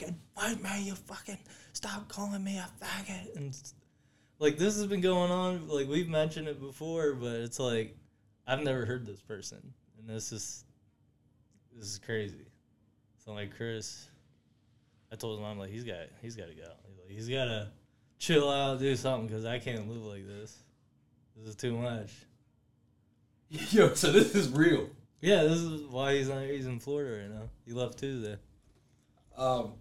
songs. Come fucking fight me, you fucking stop calling me a faggot. And like this has been going on. Like we've mentioned it before, but it's like I've never heard this person, and this is this is crazy. So like Chris, I told him I'm like he's got he's got to go. He's like he's got to chill out, do something because I can't live like this. This is too much. Yo, so this is real. Yeah, this is why he's not. He's in Florida right now. He left Tuesday. Um,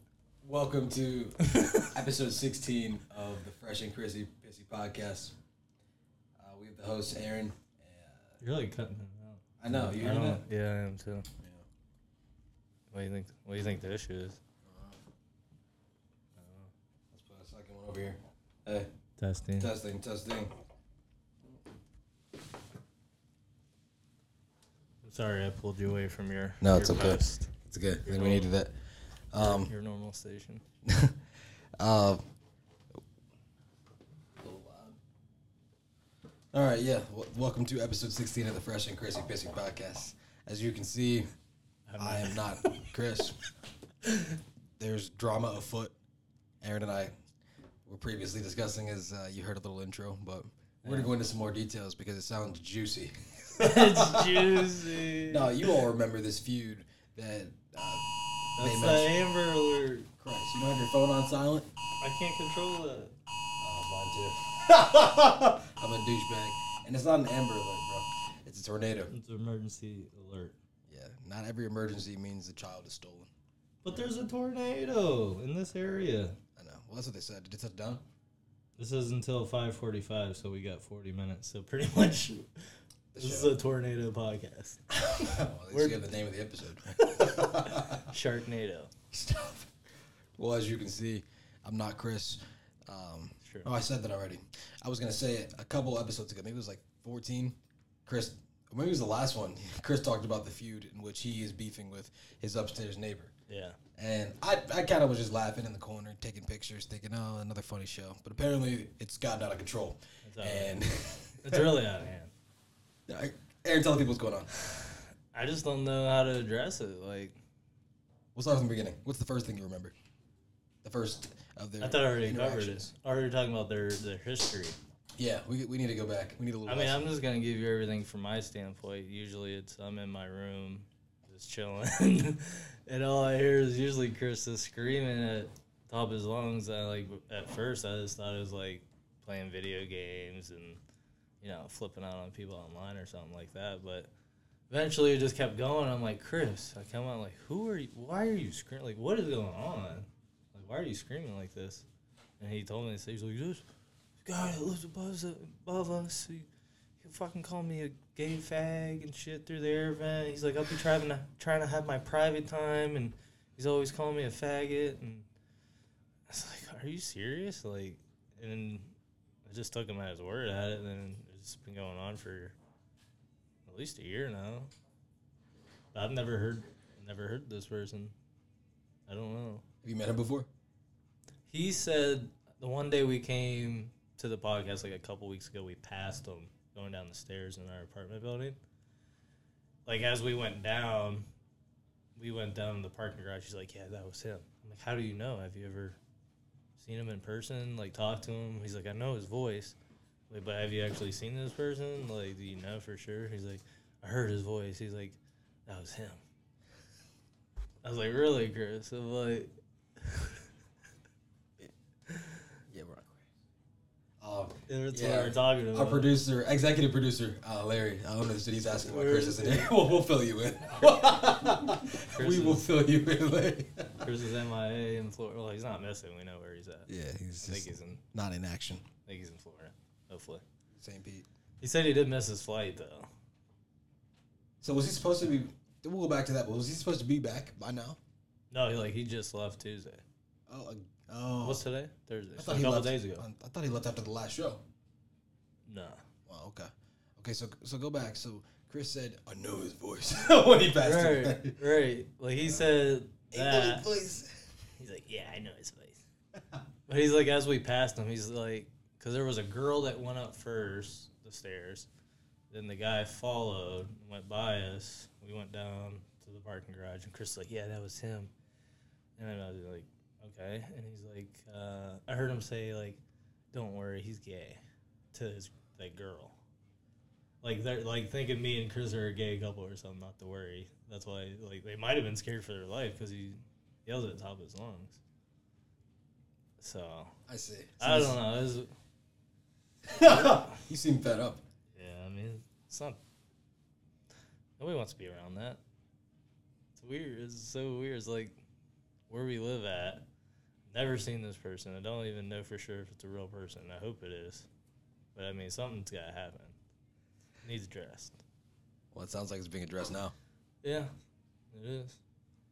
welcome to episode 16 of the Fresh and Chrissy Pissy podcast. Uh, we have the host Aaron. Uh, You're like cutting him out. I know you I hear don't- that. Yeah, I am too. What do you think? What do you think the issue is? Let's put a second one over here. Hey, Testing. testing, testing. I'm sorry, I pulled you away from your. No, your it's okay. post, It's good. You're we needed that. Um, your normal station. uh, all right, yeah. W- welcome to episode 16 of the Fresh and Chrissy Pissy podcast. As you can see, I am not Chris. There's drama afoot. Aaron and I were previously discussing as uh, you heard a little intro, but we're gonna go into some more details because it sounds juicy. it's juicy. No, you all remember this feud that That's they the mentioned- Amber Alert. Christ, you don't have your phone on silent. I can't control that. Oh, mine too. I'm a douchebag, and it's not an Amber Alert, bro. It's a tornado. It's an emergency alert. Yeah, not every emergency means the child is stolen. But there's a tornado in this area. I know. Well, that's what they said. Did it touch down? This is until 5:45, so we got 40 minutes. So pretty much, The this is a tornado podcast. well, at least We're- you have the name of the episode. Sharknado. Stop. Well, as you can see, I'm not Chris. Um, Sure. Oh, I said that already. I was gonna say it a couple episodes ago. Maybe it was like 14. Chris, maybe it was the last one. Chris talked about the feud in which he is beefing with his upstairs neighbor. Yeah. And I, I kind of was just laughing in the corner, taking pictures, thinking, oh, another funny show. But apparently, it's gotten out of control. It's And It's really out of hand. I- Aaron, tell the people what's going on. I just don't know how to address it. Like We'll start from the beginning. What's the first thing you remember? The first of their I thought I already covered it. interactions. Already talking about their their history. Yeah, we, we need to go back. We need a little. I mean, lesson. I'm just gonna give you everything from my standpoint. Usually, it's I'm in my room, just chilling, and all I hear is usually Chris is screaming at top of his lungs. I like at first I just thought it was like playing video games and you know flipping out on people online or something like that. But eventually, it just kept going. I'm like, Chris, I come out like, who are you? Why are you screaming? Like, what is going on? Like, why are you screaming like this? And he told me, He said he's like, this guy that lives above us, above us he, he fucking called me a gay fag and shit through the air vent. He's like, I'll be trying to trying to have my private time, and he's always calling me a faggot. And I was like, Are you serious? Like, and I just took him at his word at it, and it's been going on for at least a year now. But I've never heard never heard this person. I don't know. Have you met him before? He said the one day we came to the podcast, like a couple weeks ago, we passed him going down the stairs in our apartment building. Like as we went down, we went down the parking garage. He's like, "Yeah, that was him." I'm like, "How do you know? Have you ever seen him in person? Like, talked to him?" He's like, "I know his voice." Like, but have you actually seen this person? Like, do you know for sure? He's like, "I heard his voice." He's like, "That was him." I was like, "Really, Chris?" I'm like. Yeah, we're not Um, Yeah. what we're talking about. our producer, executive producer, uh, Larry. I don't know if he's asking why Where Chris is isn't here. We'll, we'll fill you in. We will is- fill you in, Larry. Chris is MIA in Florida. Well, he's not missing. We know where he's at. Yeah, he's I think he's in. not in action. I think he's in Florida. Hopefully, St. Pete. he said he did miss his flight though. So was he supposed to be? We'll go back to that. But was he supposed to be back by now? No, he like he just left Tuesday. Oh, uh, oh. What's today? Thursday. I So thought a he couple left. days ago. I thought he left after the last show. No. Well, okay. Okay, so so go back. So Chris said, "I know his voice" when he passed Right, away. right. Like he said his that. He's like, yeah, I know his voice." But he's like, as we passed him, he's like, because there was a girl that went up first the stairs, then the guy followed, and went by us. We went down to the parking garage, and Chris was like, yeah, that was him. And I was like, okay. And he's like, uh, I heard him say like, don't worry, he's gay, to his that girl. Like they're like thinking me and Chris are a gay couple or something. Not to worry. That's why like they might have been scared for their life because he yells at the top of his lungs. So I see. I don't know. It was, know. you seem fed up. yeah, I mean, it's not. Nobody wants to be around that. It's weird. It's so weird. It's like where we live at. Never seen this person. I don't even know for sure if it's a real person. I hope it is. But I mean, something's got to happen. It Needs addressed. Well, it sounds like it's being addressed now. Yeah, it is.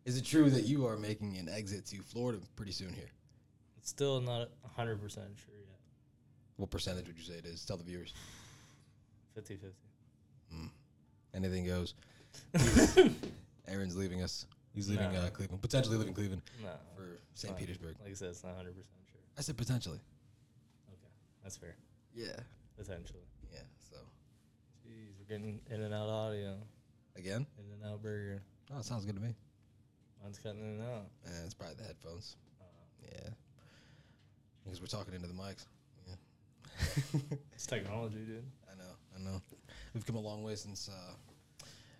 Is it true that you are making an exit to Florida pretty soon here? It's still not 100% sure yet. What percentage would you say it is? Tell the viewers. 50 50. Anything goes. Aaron's leaving us. He's leaving No. uh, Cleveland. Potentially leaving Cleveland No. for St. Petersburg. Like I said, it's not 100% sure. I said potentially. Okay. That's fair. Yeah. Potentially. Yeah. So Jeez, we're getting in and out audio. again, In and out burger. oh, it sounds good to me. Mine's cutting in and out. And it's probably the headphones. Uh, Yeah. Because we're talking into the mics. It's technology, dude. I know. I know. We've come a long way since uh,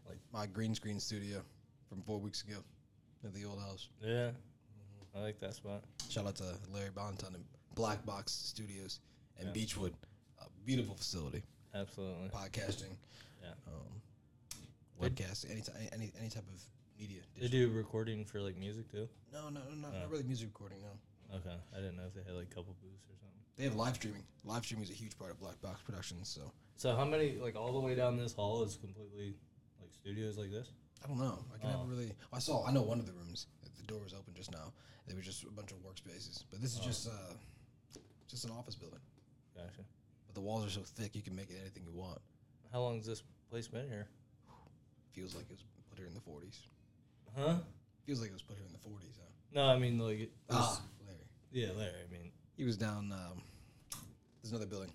like my green screen studio from four weeks ago at the old house. Yeah. I like that spot. Shout out to Larry Bonton and Black Box Studios and Yeah. Beachwood. A beautiful facility. Absolutely. Podcasting. Yeah. Um, webcast. Any, ty- any any type of media. They do recording for like music too? No, no, no, not, Oh. not really music recording. No. Okay. I didn't know if they had like a couple booths or something. They have live streaming. Live streaming is a huge part of Black Box Productions. So So how many like all the way down this hall is completely like studios like this? I don't know. I can Oh. never really. I saw. I know one of the rooms. The door was open just now. They were just a bunch of workspaces. But this is Oh. just uh, just an office building. Gotcha. But the walls are so thick, you can make it anything you want. How long has this place been here? Feels like it was put here in the 40s. Huh? Feels like it was put here in the 40s. Huh? No, I mean like it was, Ah, Larry. yeah, Larry. I mean, He was down. Um, there's another building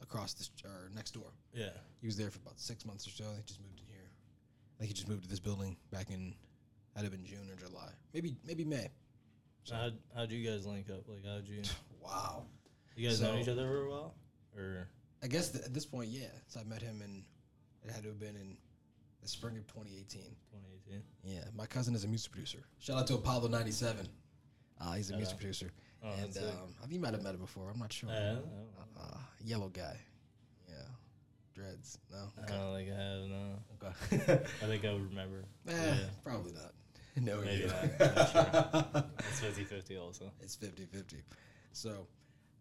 across this or next door. yeah. He was there for about six months or so. He just moved in here. I think he just moved to this building back in. Had have been June or July, maybe maybe May. So how'd, how'd you guys link up? Like, how'd you? Wow. You guys know So- each other for a while, or I guess th- at this point, yeah. So I met him in. It had to have been in the spring of 2018. 2018? Yeah, my cousin is a music producer. Shout out to Apollo 97. Uh, he's a Shout music out. producer. Oh, and um, I think you might have met him before. I'm not sure. Don't know. Uh, yellow guy. Yeah. Dreads. No. I don't think I have. No, Okay. I think I would remember. Eh, Yeah. Probably not. No, Maybe not. Sure. It's 50-50 also. It's 50 50. So,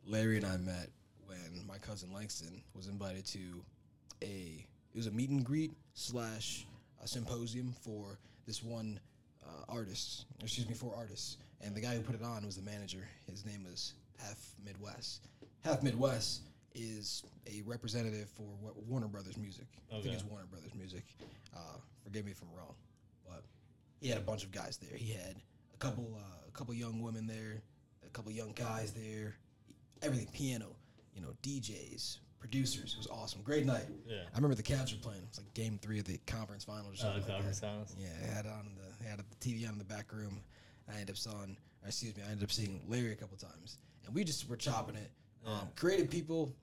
Larry and I met when my cousin Langston was invited to a it was a meet and greet slash a symposium for this one uh, artist. Excuse me, for artists. And the guy who put it on was the manager. His name was Half Midwest. Half Midwest is a representative for Wa- Warner Brothers Music. I think it's Warner Brothers Music. Uh, forgive me if I'm wrong, but he had a bunch of guys there. He had a couple, uh, a couple young women there, a couple young guys there, everything piano, you know, DJs, producers. It was awesome, great night. Yeah. I remember the Cavs were playing. It was like Game Three of the conference finals or Oh, something. the like conference finals. Yeah, I had on the had the TV on in the back room. I ended up or excuse me, I ended up seeing Larry a couple times, and we just were chopping it. Um, creative people,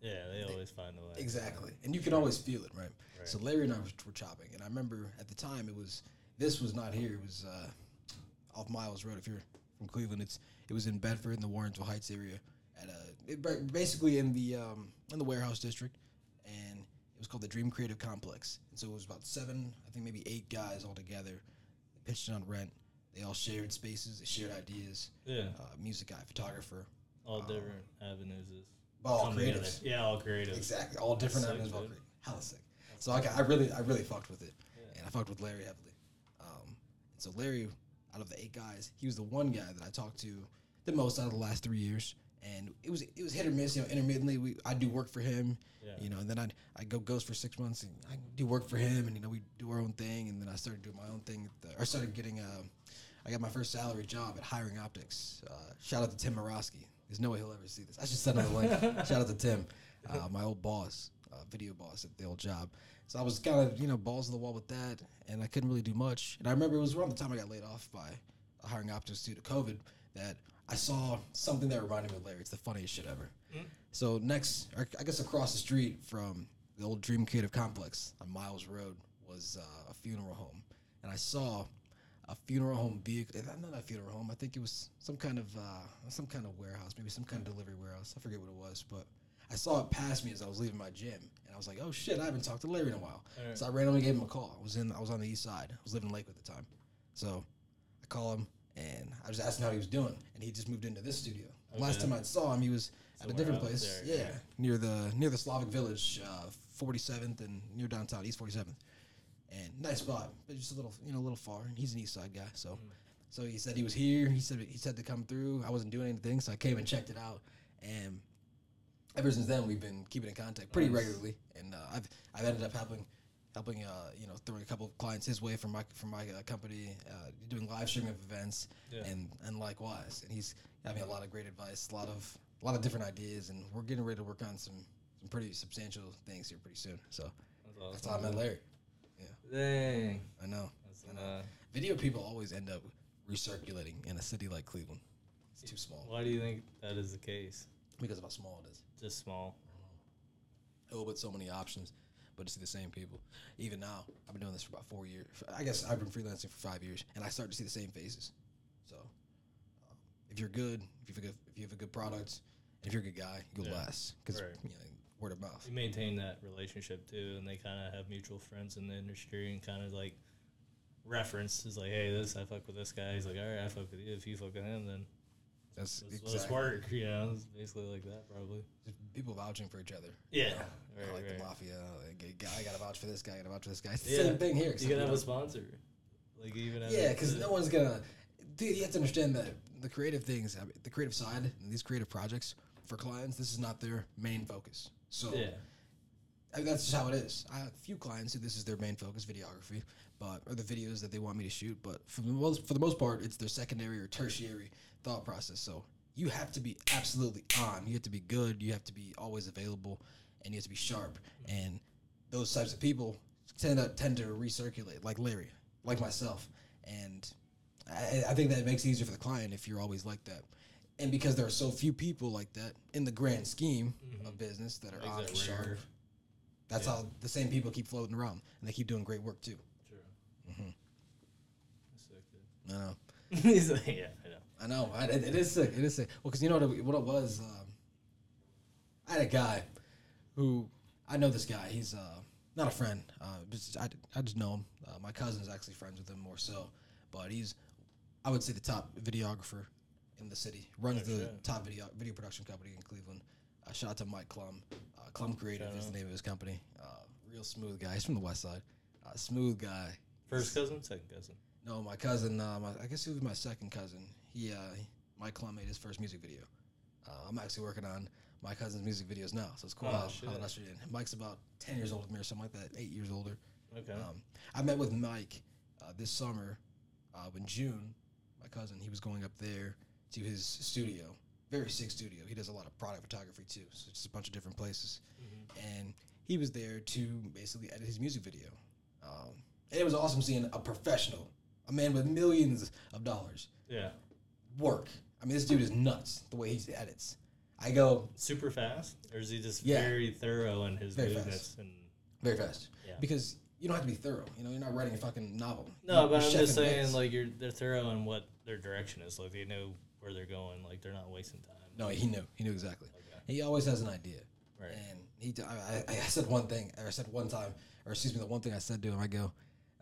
Yeah, they always find a way. Exactly, and you can always feel it, right? Right. So Larry and I were chopping, and I remember at the time it was this was not here. It was uh, off Miles Road. If you're from Cleveland, it's it was in Bedford in the Warrensville Heights area, at a it, basically in the um, in the warehouse district, and it was called the Dream Creative Complex. And so it was about seven, I think maybe eight guys all together. They pitched it on rent. They all shared spaces. They shared ideas. Yeah, Uh, music guy, photographer, all different avenues is all come together. creatives. Yeah, all creative. Exactly, all different sick, avenues all creative. Hella sick. So I, got- I really, I really fucked with it, Yeah. and I fucked with Larry heavily. Um, and so Larry, out of the eight guys, he was the one guy that I talked to the most out of the last three years, and it was it was hit or miss. You know, intermittently we I do work for him, Yeah. you know, and then I'd I go ghost for six months, and I do work for him, and you know we do our own thing, and then I started doing my own thing. At the, I started getting uh, I got my first salary job at Hiring Optics. Uh, shout out to Tim Morosky. There's no way he'll ever see this. I should send him a link. shout out to Tim, uh, my old boss, uh, video boss at the old job. So I was kind of you know balls to the wall with that, and I couldn't really do much. And I remember it was around the time I got laid off by hiring optics due to COVID that I saw something that reminded me of Larry. It's the funniest shit ever. So next, I guess across the street from the old Dream Creative Complex on Miles Road was uh, a funeral home, and I saw a funeral home vehicle. Eh, not a funeral home. I think it was some kind of uh, some kind of warehouse, maybe some kind of hmm. delivery warehouse. I forget what it was, but I saw it pass me as I was leaving my gym, and I was like, "Oh shit, I haven't talked to Larry in a while." Alright. So I randomly gave him a call. I was in, I was on the east side. I was living in Lakewood at the time, so I call him and I was asking how he was doing, and he just moved into this studio. Last time I saw him, he was at a different place. there, yeah, yeah. near the near the Slavic Village, uh, Forty Seventh, and near downtown, East Forty Seventh. And nice spot, but just a little, you know, a little far. And he's an East Side guy, so. So he said he was here. He said he said to come through. I wasn't doing anything, so I came and checked it out. And ever since then, we've been keeping in contact pretty Nice. regularly. And uh, I've I've ended up helping helping uh, you know throwing a couple of clients his way from my from my uh, company, uh, doing live streaming of events, Yeah. and and likewise. And he's having a lot of great advice, a lot of a lot of different ideas, and we're getting ready to work on some some pretty substantial things here pretty soon. So That's awesome. that's how I met Larry. Dang. I know. I know. uh, Video people always end up recirculating in a city like Cleveland. It's too small why do you think that is the case? because of how small it is. Just small. Oh, but so many options, but to see the same people. Even now, I've been doing this for about four years. I guess I've been freelancing for five years, and I start to see the same faces. So, um, if you're good, if you have a good, if you have a good product, if you're a good guy, you'll Yeah. last because Right. you know, word of mouth. You maintain that relationship too, and they kind of have mutual friends in the industry and kind of like reference is like, hey, this I fuck with this guy. He's like, all right, I fuck with you. If you fuck with him, then That's let's, exactly. let's work. You know, it's basically like that probably. Just people vouching for each other. Yeah, I right, like right. the mafia. Like, I got to vouch for this guy. I Got to vouch for this guy. It's the Yeah. same thing here. You gotta have a sponsor. Like even Yeah, because no one's gonna. Dude, you have to understand that the creative things, I mean, the creative side, and these creative projects for clients, this is not their main focus. So yeah, I mean, that's just how it is. I have a few clients who this is their main focus, videography, but or the videos that they want me to shoot. But for the most, for the most part, it's their secondary or tertiary thought process. So you have to be absolutely on. You have to be good. You have to be always available, and you have to be sharp. And those types of people tend to tend to recirculate, like Larry, like myself. And I, I think that makes it easier for the client if you're always like that. And because there are so few people like that in the grand scheme of business that are Makes on it and sharp. That's Yeah. how the same people keep floating around, and they keep doing great work too. True. Mhm. That's sick, dude. I know, He's like, yeah, I know. I know. I, it, it is sick. It is sick. Well, because you know what it, what it was. Um, I had a guy who I know. This guy, he's uh, not a friend. Uh, just, I, I just know him. Uh, my cousin's actually friends with him more so, but he's, I would say, the top videographer in the city. Runs Oh, the shit. top video video production company in Cleveland. Uh, shout out to Mike Klum. Uh, Klum Creative Shout is the name of his company. Uh, real smooth guy. He's from the West Side. Uh, smooth guy. First cousin, second cousin. No, my cousin. Uh, my, I guess he was my second cousin. He, uh, Mike Klum made his first music video. Uh, I'm actually working on my cousin's music videos now, so it's cool Oh, how, shit. how that ushered in. Mike's about ten years older than me, or something like that. Eight years older. Okay. Um, I met with Mike uh, this summer. Uh, in June, my cousin he was going up there to his studio. Very sick studio. He does a lot of product photography too, so it's just a bunch of different places. And he was there to basically edit his music video. Um, and it was awesome seeing a professional, a man with millions of dollars, yeah. work. I mean, this dude is nuts the way he edits. I go Super fast, or is he just Yeah. very thorough in his Very movements? fast. And very fast Yeah. because you don't have to be thorough. You know, you're not writing a fucking novel. no, You're- but I'm just saying, like you're they're thorough in what their direction is. Like they know where they're going. Like they're not wasting time. no, he knew. He knew exactly. Okay. He always has an idea. Right. And he, t- I, I, I said one thing, or I said one time, or excuse me, the one thing I said to him, I go,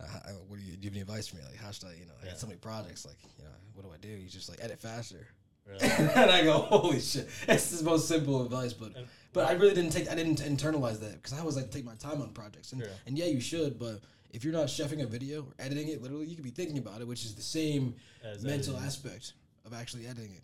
uh, I- what do you, do you have any advice for me? Like, how should I, you know, I Yeah. got so many projects, like, you know, what do I do? He's just like, edit faster. Really? and I go, holy shit, it's the most simple advice, but, And- but I really didn't take, I didn't internalize that because I always like to take my time on projects, and Sure. and yeah, you should, but if you're not chefing a video or editing it, literally, you could be thinking about it, which is the same As mental editing, aspect of actually editing it.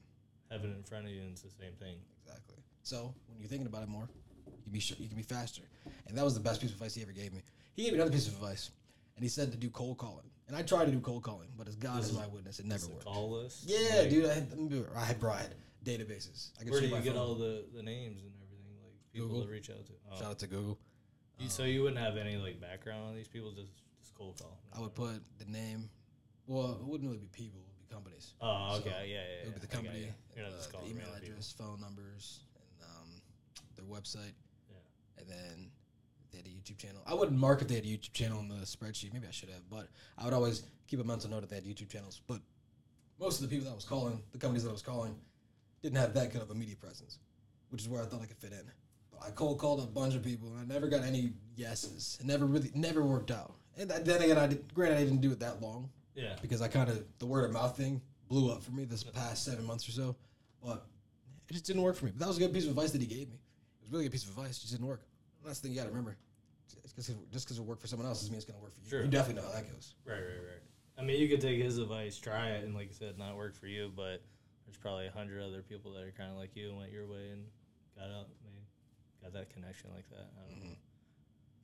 having it in front of you, and it's the same thing. Exactly. So when you're thinking about it more, you can be sh- you can be faster. And that was the best piece of advice he ever gave me. He gave me another piece of advice, and he said to do cold calling. And I tried to do cold calling, but as God This is is- my witness, it never worked. call list. Yeah, Like, dude, I had, I had, databases. I could Where do you get phone. all the, the names and everything? Like people Google. to reach out to. Oh. Shout out to Google. You, so um, you wouldn't have any like background on these people, just just cold call. I would put the name. Well, it wouldn't really be people. Companies. Oh, So, okay, yeah, yeah. It would be yeah, the company, you. You're uh, the email random people. address, phone numbers, and um, their website. Yeah. And then they had a YouTube channel. I wouldn't mark if they had a YouTube channel in the spreadsheet. Maybe I should have, but I would always keep a mental note that they had YouTube channels. But most of the people that I was calling, the companies that I was calling, didn't have that kind of a media presence, which is where I thought I could fit in. But I cold called a bunch of people, and I never got any yeses. It never really, never worked out. And then again, I did. Granted, I didn't do it that long Yeah. because I kind of the word of mouth thing blew up for me this past seven months or so, but it just didn't work for me. But that was a good piece of advice that he gave me. It was really a piece of advice. It just didn't work. That's the thing you got to remember. It's 'cause it- just because it worked for someone else doesn't mean it's going to work for you. Sure. You definitely know how that goes. Right, right, right. I mean, you could take his advice, try it, and like you said, not work for you. But there's probably a hundred other people that are kind of like you and went your way and got maybe got that connection like that. I don't know. Mm-hmm.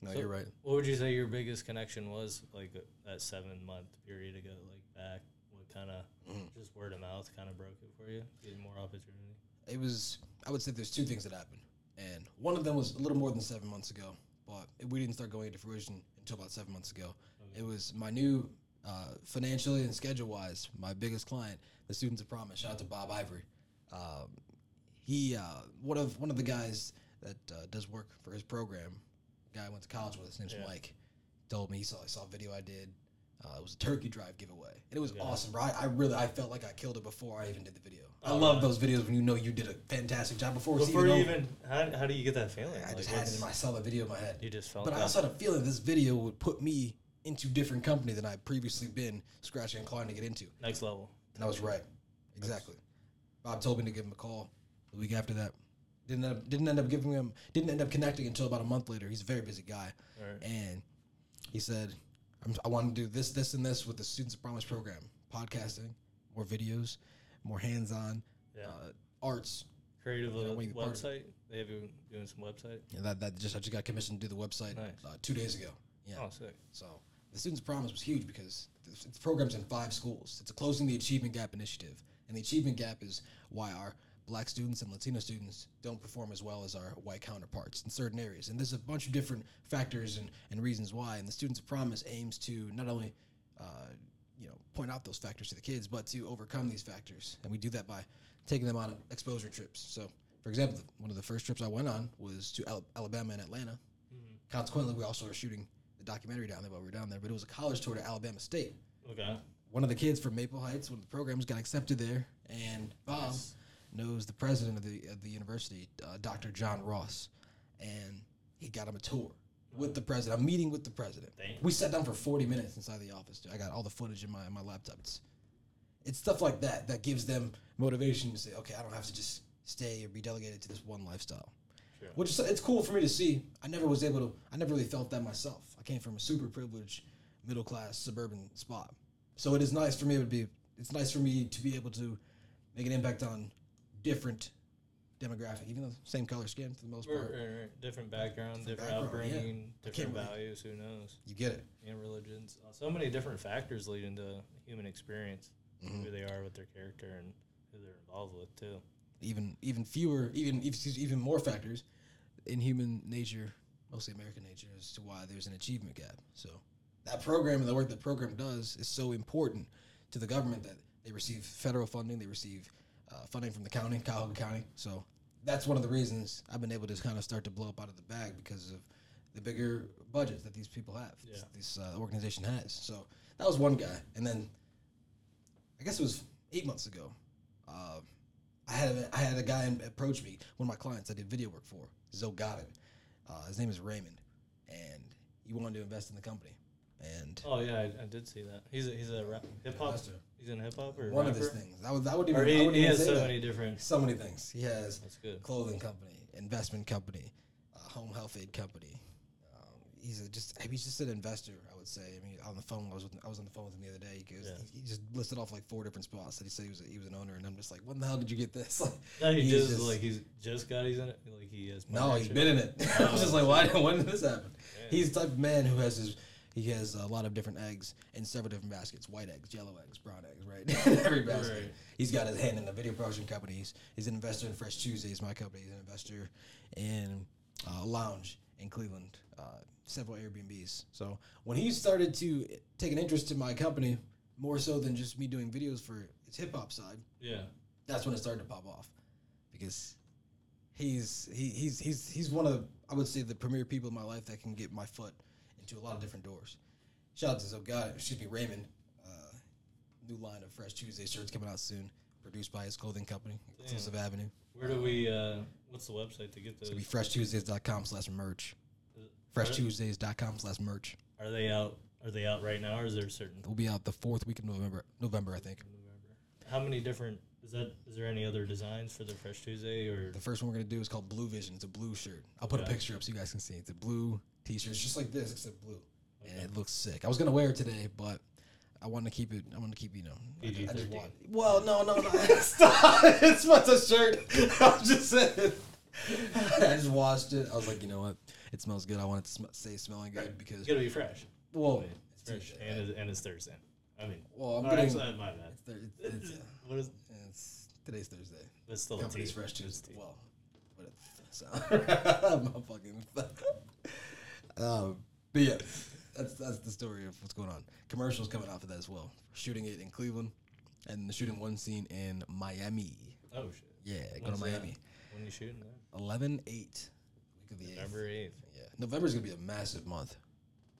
No, So- you're right. What would you say your biggest connection was, like that seven month period ago, like back? What kind of Mhm. just word of mouth kind of broke it for you, getting more opportunity? It was. I would say there's two things that happened, and one of them was a little more than seven months ago, but it, we didn't start going into fruition until about seven months ago. It was my new, uh, financially and schedule wise, my biggest client, the Students of Promise. Shout out to Bob Ivory. Um, he uh, one of one of the guys that uh, does work for his program. Guy I went to college with. His name's Yeah. Mike. Told me he saw I saw a video I did. Uh, it was a turkey drive giveaway, and it was Yeah. awesome. Right? I, I really I felt like I killed it before I even did the video. I Oh, love really? those videos when you know you did a fantastic job before. Before you over. even, how, how do you get that feeling? I Like, just had it in my, I saw the video in my head. You just felt But I that. also had a feeling this video would put me into different company than I'd previously been scratching and clawing to get into. next level. And I was right. Exactly. Bob told me to give him a call the week after that. Didn't end up, didn't end up giving him didn't end up connecting until about a month later. He's a very busy guy, Right. and he said, I'm, "I want to do this, this, and this with the Students of Promise program: podcasting, more videos, more hands-on, Yeah. uh, arts, Creative Yeah, you part- website. They have you doing some website. And that that just I just got commissioned to do the website Nice. uh, two days ago. Yeah. Oh, sick. So the Students of Promise was huge because the, the program's in five schools. It's a closing the achievement gap initiative, and the achievement gap is why our black students and Latino students don't perform as well as our white counterparts in certain areas. And there's a bunch of different factors and, and reasons why. And the Students of Promise aims to not only uh, you know point out those factors to the kids, but to overcome these factors. And we do that by taking them on exposure trips. So, for example, one of the first trips I went on was to Alabama and Atlanta. Consequently, we also were shooting the documentary down there while we were down there. But it was a college tour to Alabama State. Okay. One of the kids from Maple Heights, one of the programs, got accepted there, and Bob. Knows the president of the of the university, uh, Dr. John Ross, and he got him a tour with the president. I'm meeting with the president. Dang. We sat down for forty minutes inside the office. I got all the footage in my in my laptop. It's it's stuff like that that gives them motivation to say, okay, I don't have to just stay or be delegated to this one lifestyle. Sure. Which is it's cool for me to see. I never was able to. I never really felt that myself. I came from a super privileged, middle class suburban spot, so it is nice for me to be. It's nice for me to be able to make an impact on different demographic, even though same color skin for the most part. right, right. Different background, different, background, upbringing, can't different values. Who knows? You get it. And religions. Uh, So many different factors lead into human experience. Mhm. Who they are with their character and who they're involved with too. Even even fewer, even even more factors in human nature, mostly American nature, as to why there's an achievement gap. So that program and the work that program does is so important to the government that they receive federal funding, they receive uh, funding from the county, Cuyahoga County. So that's one of the reasons I've been able to kind of start to blow up out of the bag because of the bigger budgets that these people have, Yeah. this uh, organization has. So that was one guy, and then I guess it was eight months ago. Uh, I had a, I had a guy approach me, one of my clients I did video work for, Zoe Goddard. Uh, his name is Raymond, and he wanted to invest in the company. And Oh yeah, I, I did see that. He's a, he's a rap, hip hop. He's in hip hop or one of his things, That would I would even Or he, he has so that. many different. so many things. He has That's good. clothing company, investment company, uh, home health aid company. Um, he's a just he's just an investor, I would say. I mean, on the phone, I was with, I was on the phone with him the other day because Yeah. he, he just listed off like four different spots that he said he was a, he was an owner, and I'm just like, when the hell did you get this? Like, No, he he's just, just- like he's just got he's in it. Like he has. no, he's been in it. I was just like, why? When did this happen? He's the type of man who has his. He has a lot of different eggs in several different baskets: white eggs, yellow eggs, brown eggs, right? every basket. Right. He's got his hand in the video production companies. He's an investor in Fresh Tuesdays, my company. He's an investor in uh, Lounge in Cleveland, uh, several Airbnbs. So when he started to take an interest in my company, more so than just me doing videos for its hip hop side, Yeah. that's when it started to pop off because he's he, he's he's he's one of I would say the premier people in my life that can get my foot into a lot of different doors. Shout out to guy, excuse me, Raymond. Uh, new line of Fresh Tuesday shirts coming out soon, produced by his clothing company, Exclusive Avenue. Where do we? Uh, what's the website to get those? It's gonna be freshtuesdays.com slash merch. Freshtuesdays.com slash merch. Are they out? Are they out right now, or is there a certain We'll be out the fourth week of November. November, I think. November? How many different? Is that? Is there any other designs for the Fresh Tuesday or? The first one we're gonna do is called Blue Vision. It's a blue shirt. I'll put a picture up so you guys can see. It's a blue t-shirt. It's just like this, except blue, and it looks sick. I was gonna wear it today, but I wanted to keep it. I want to keep you know. I, I just want. Well, no, no, no. Stop. it's not a shirt. I'm just saying. I just washed it. I was like, you know what? It smells good. I want it to sm- stay smelling good because It's gotta be fresh. well, I it's fresh, Tuesday, and it's, and it's Thursday. I mean, well, I'm oh, getting. actually, my bad. it's, thir- it's, it's, uh, What is? it's today's Thursday. That's still a Company's tea. fresh It's Tuesday. Well, but it's so I'm fucking. Um, but yeah, that's that's the story of what's going on. Commercials coming off of that as well. Shooting it in Cleveland, and shooting one scene in Miami. Oh shit. Yeah, going When's to that? Miami. When you shooting that? 11 8 week of the 8th. November eighth. Yeah, November's gonna be a massive month.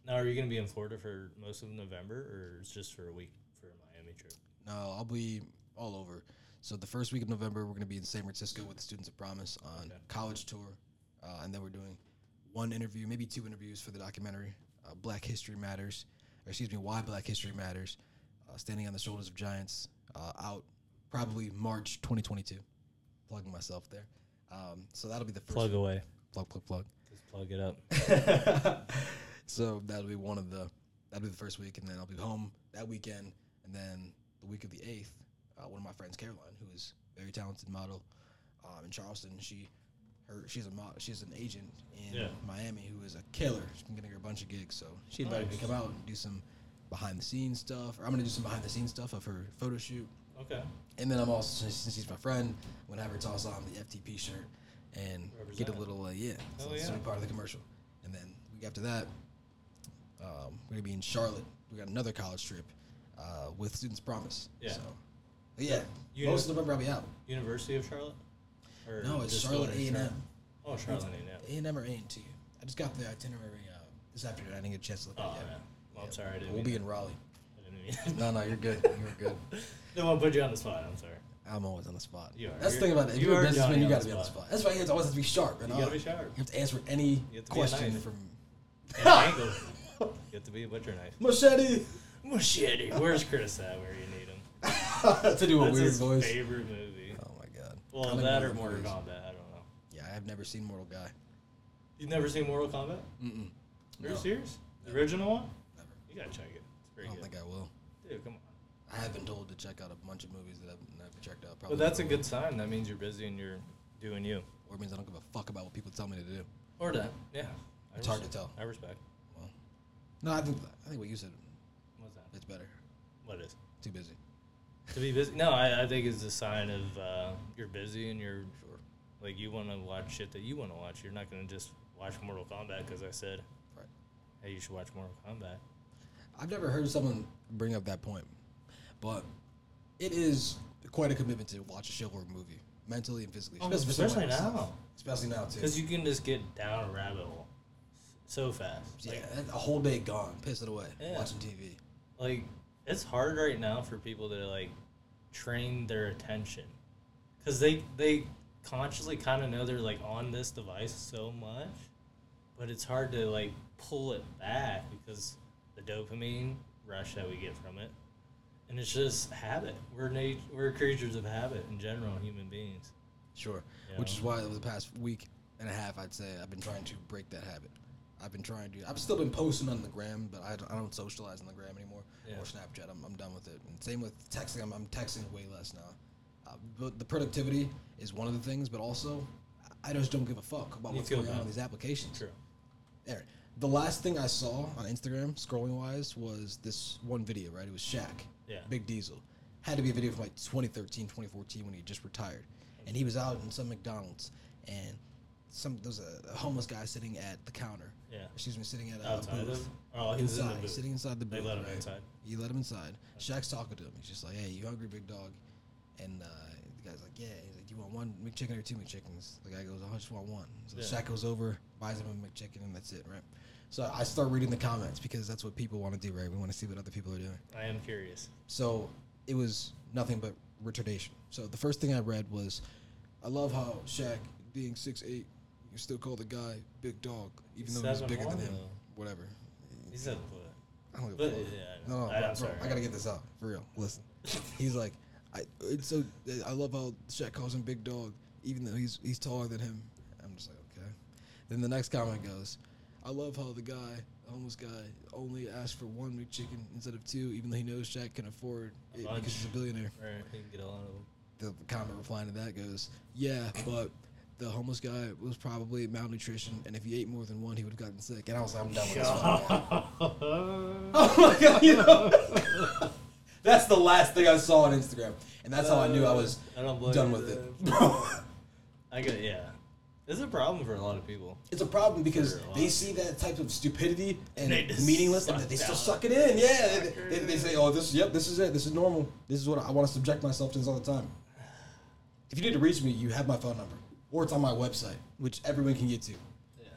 Now, are you gonna be in Florida for most of November, or it's just for a week for a Miami trip? No, I'll be all over. So the first week of November, we're gonna be in San Francisco with the Students of Promise on Okay. college tour, uh, and then we're doing one interview, maybe two interviews for the documentary, uh, Black History Matters, or excuse me, Why Black History Matters, uh, Standing on the Shoulders of Giants, uh, out probably March 2022. Plugging myself there. Um, so that'll be the first Plug away. plug, plug, plug. Just plug it up. so that'll be one of the that'll be the first week, and then I'll be home that weekend, and then the week of the eighth, uh, one of my friends, Caroline, who is a very talented model um, in Charleston, she she's a she's an agent in Yeah. Miami who is a killer. She's been getting her a bunch of gigs, so she invited me to come out and do some behind the scenes stuff. Or I'm gonna do some behind the scenes stuff of her photo shoot. Okay. And then I'm also since she's my friend, I'm gonna have her toss on the FTP shirt and get a little uh, yeah, so Hell it's gonna yeah. be part of the commercial. And then week after that, um, we're gonna be in Charlotte. We got another college trip uh, with Students Promise. Yeah. So, but yeah, most of November I'll be out. University of Charlotte. Or No, it's Charlotte A and M. Oh, Charlotte A and M. A and M or A and T. I just got the itinerary uh, this afternoon. I didn't get a chance to look Oh at it yeah. yet. Well, I'm sorry. I didn't We'll mean be to- in Raleigh. I didn't mean. No, no, you're good. You're good. Don't want to put you on the spot. I'm sorry. I'm always on the spot. You are. That's the You're- thing about it. If you you're a businessman, Johnny you on gotta the be on the spot. spot. That's why you have to always have to be sharp. And You gotta be sharp. You have to answer any You have to be a question knife. from And angle. You have to be a butcher knife. machete Machete. Where's Chris at? Where you need him? to do a That's weird his voice. favorite movie. I Well, don't even that or Mortal it is. Kombat. I don't know. Yeah, I have never seen Mortal Guy. You've never seen Mortal Kombat? Mm-mm. Are you No. serious? The original one? Never. You gotta check it. It's pretty I don't good. think I will. Dude, come on. I have been told to check out a bunch of movies that I've never checked out. But that's a never good sign. That means you're busy and you're doing you. Or it means I don't give a fuck about what people tell me to do. Or that. Yeah. I It's hard to tell. I respect. Well, no, I think I think what you said. What's that? It's better. What is? Too busy. To be busy? No, I, I think it's a sign of uh, you're busy and you're Sure. like you want to watch shit that you want to watch. You're not gonna just watch Mortal Kombat because I said, Right. "Hey, you should watch Mortal Kombat." I've never heard someone bring up that point, but it is quite a commitment to watch a Shield movie, mentally and physically. Oh, especially myself. now. Especially now too. Because you can just get down a rabbit hole so fast. yeah, Like, a whole day gone, piss it away, Yeah. watching TV. like it's hard right now for people to like train their attention because they they consciously kind of know they're like on this device so much but it's hard to like pull it back because the dopamine rush that we get from it and it's just habit we're nat- we're creatures of habit in general human beings Sure. You Which know? is why over the past week and a half, I'd say I've been trying to break that habit. I've been trying to. I've still been posting on the gram, but I don't, I don't socialize on the gram anymore Yeah. or Snapchat. I'm, I'm done with it. And same with texting. I'm, I'm texting way less now. Uh, but the productivity is one of the things, but also I just don't give a fuck about You what's going on bad. in these applications. true There. The last thing I saw on Instagram, scrolling wise, was this one video. Right, it was Shaq, yeah Big Diesel. Had to be a video from like 2013, 2014 when he just retired. And he was out in some McDonald's and some there was a, a homeless guy sitting at the counter. Yeah. Excuse me, sitting at a Outside booth. of. Oh, he was in the inside, booth. sitting inside the booth. They let him right? inside. You let him inside. Shaq's talking to him. He's just like, "Hey, you hungry, big dog?" And uh, the guy's like, "Yeah." He's like, "You want one McChicken or two McChickens?" The guy goes, "I just want one." So Yeah. Shaq goes over, buys him a McChicken, and that's it, right? So I start reading the comments because that's what people want to do, right? We want to see what other people are doing. I am curious. So it was nothing but retardation. So the first thing I read was, "I love how Shaq, being six eight, you still call the guy big dog, even though he's bigger than him. though. Whatever." He said, but. I don't give a fuck. yeah, No, no, I, bro, sorry. bro, I gotta get this out for real. Listen, he's like, I. It's so I love how Shaq calls him big dog, even though he's he's taller than him. I'm just like, okay. Then the next comment goes, I love how the guy, the homeless guy, only asked for one McChicken instead of two, even though he knows Shaq can afford it because he's a billionaire. Right, he can get a lot of them. The comment replying to that goes, yeah, but. The homeless guy was probably malnutrition, and if he ate more than one, he would have gotten sick. And I was like, I'm done with this. fucking guy. Oh my god, you know. that's the last thing I saw on Instagram. And that's how I knew I was I don't blame done you with there. it. Bro, I get yeah. It's a problem for a lot of people. it's a problem because a they see that type of stupidity and They meaningless and they still suck it in. Yeah. They, they, they say, oh, this, yep, this is it. This is normal. This is what I want to subject myself to this all the time. If you need to reach me, you have my phone number. Or it's on my website, which everyone can get to. Yeah.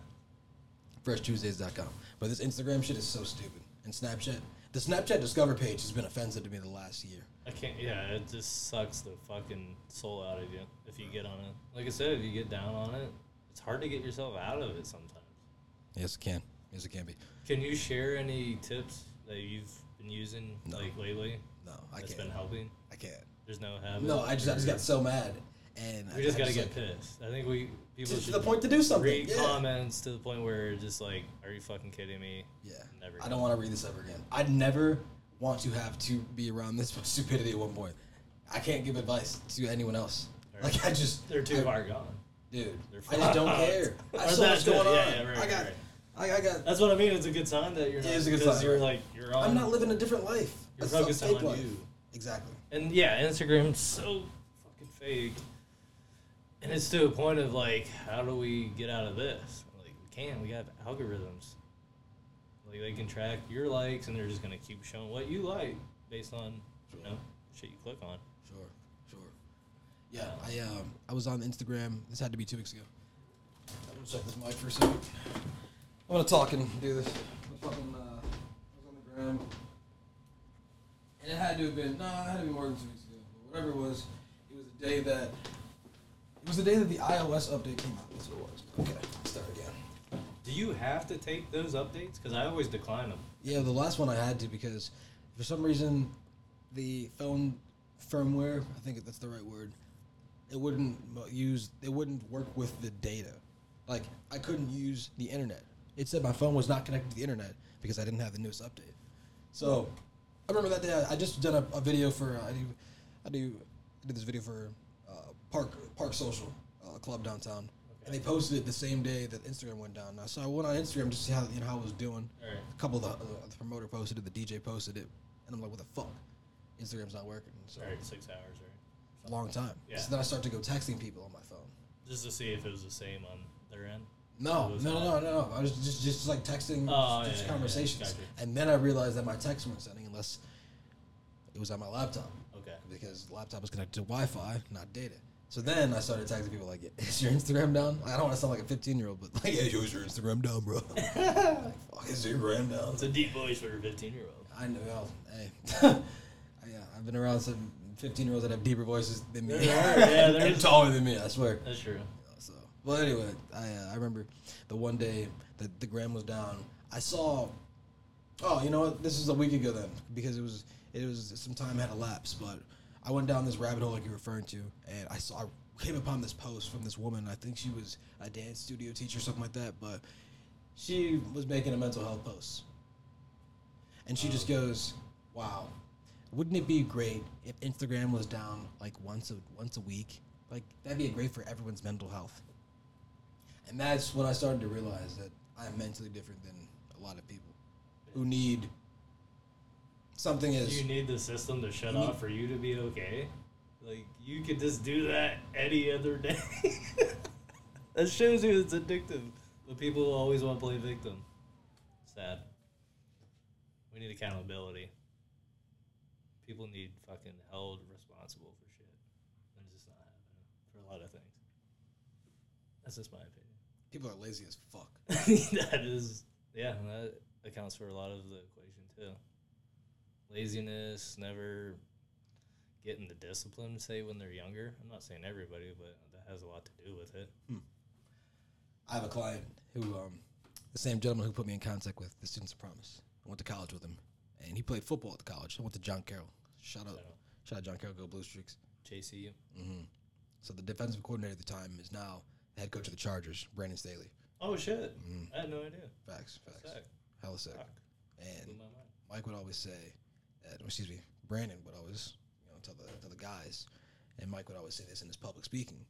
freshtuesdays.com. But this Instagram shit is so stupid. And Snapchat. The Snapchat Discover page has been offensive to me the last year. I can't. Yeah, it just sucks the fucking soul out of you if you get on it. Like I said, if you get down on it, it's hard to get yourself out of it sometimes. Yes, it can. Yes, it can be. Can you share any tips that you've been using No. like lately No, I that's can't. That's been helping? I can't. There's no habit. No, I just, I just got so mad. And We just I gotta get pissed. I think we people To, to the point to do something. read Yeah. comments to the point where it's just like, are you fucking kidding me? yeah. Never I don't want to read this ever again. I'd never want to have to be around this stupidity at one point. I can't give advice to anyone else. Right. Like, I just. They're too I, far gone. Dude, I just don't care. I Or have so that's much good. going on. Yeah, yeah, right, I got. right. I, I got. That's what I mean. It's a good sign that you're It not is a good sign, you're like you're on. I'm not living a different life. You're That's a focusing on life. you. Exactly. And yeah, Instagram's so fucking fake. And it's to a point of like, how do we get out of this? Like, we can't. We have algorithms. Like, they can track your likes, and they're just gonna keep showing what you like based on you know shit you click on. Sure, sure. Yeah, I um I was on Instagram. This had to be two weeks ago. I'm gonna check this mic for a second. I'm gonna talk and do this. I fucking, uh, I was on the gram, and it had to have been no, it had to be more than two weeks ago. But whatever it was, it was the day that it was the day that the iOS update came out. That's what it was. Okay, start again. Do you have to take those updates? Because I always decline them. Yeah, the last one I had to because for some reason the phone firmware, I think that's the right word, it wouldn't use it wouldn't work with the data. Like I couldn't use the internet. It said my phone was not connected to the internet because I didn't have the newest update. So I remember that day I, I just done a, a video for uh, I do I do I did this video for Park Park Social uh, club downtown. And they posted it the same day that Instagram went down. So I went on Instagram just to see how you know how it was doing. Right. A couple of the, uh, the promoter posted it, the DJ posted it, and I'm like, what the fuck? Instagram's not working. So right, six hours, right? a long time. Yeah. So then I start to go texting people on my phone. Just to see if it was the same on their end. No, no, no, no, no. I was just just like texting, Oh, just, yeah, just yeah, conversations, and then I realized that my texts weren't sending unless it was on my laptop Okay. because the laptop is connected to Wi-Fi, not data. So then I started texting people like, "Is your Instagram down?" I don't want to sound like a 15 year old, but like, "Yeah, is your Instagram down, bro?" like, fuck, is your Instagram down? It's a deep voice for a 15 year old. I know. Well, hey, yeah, I've been around some 15 year olds that have deeper voices than me. There are, yeah, and there's- taller than me. I swear. That's true. So, well, anyway, I uh, I remember the one day that the gram was down. I saw. Oh, you know what? This is a week ago then, because it was it was some time had elapsed. But I went down this rabbit hole like you're referring to, and I saw I came upon this post from this woman. I think she was a dance studio teacher, or something like that. But she was making a mental health post, and she just oh. goes, "Wow, wouldn't it be great if Instagram was down like once a once a week? Like that'd be great for everyone's mental health." And that's when I started to realize that I'm mentally different than a lot of people who need something as You need the system to shut off for you to be okay. Like you could just do that any other day. that shows you it's addictive. But people always want to play victim. Sad. We need accountability. People need fucking held responsible for shit. And it's just not happening for a lot of things. That's just my opinion. People are lazy as fuck. that is, yeah, that accounts for a lot of the equation too. Laziness, never getting the discipline, say when they're younger. I'm not saying everybody, but that has a lot to do with it. I have a client who, um, the same gentleman who put me in contact with the Students of Promise. I went to college with him, and he played football at the college. I went to John Carroll. Shout out, Shout out. John Carroll, go Blue Streaks. JCU. hmm So the defensive coordinator at the time is now the head coach of the Chargers, Brandon Staley. Oh shit! Mhm. I had no idea. Facts, facts, hella sick. Fuck. And. Mike would always say, that, excuse me, Brandon would always, you know, tell the tell the guys, and Mike would always say this in his public speaking.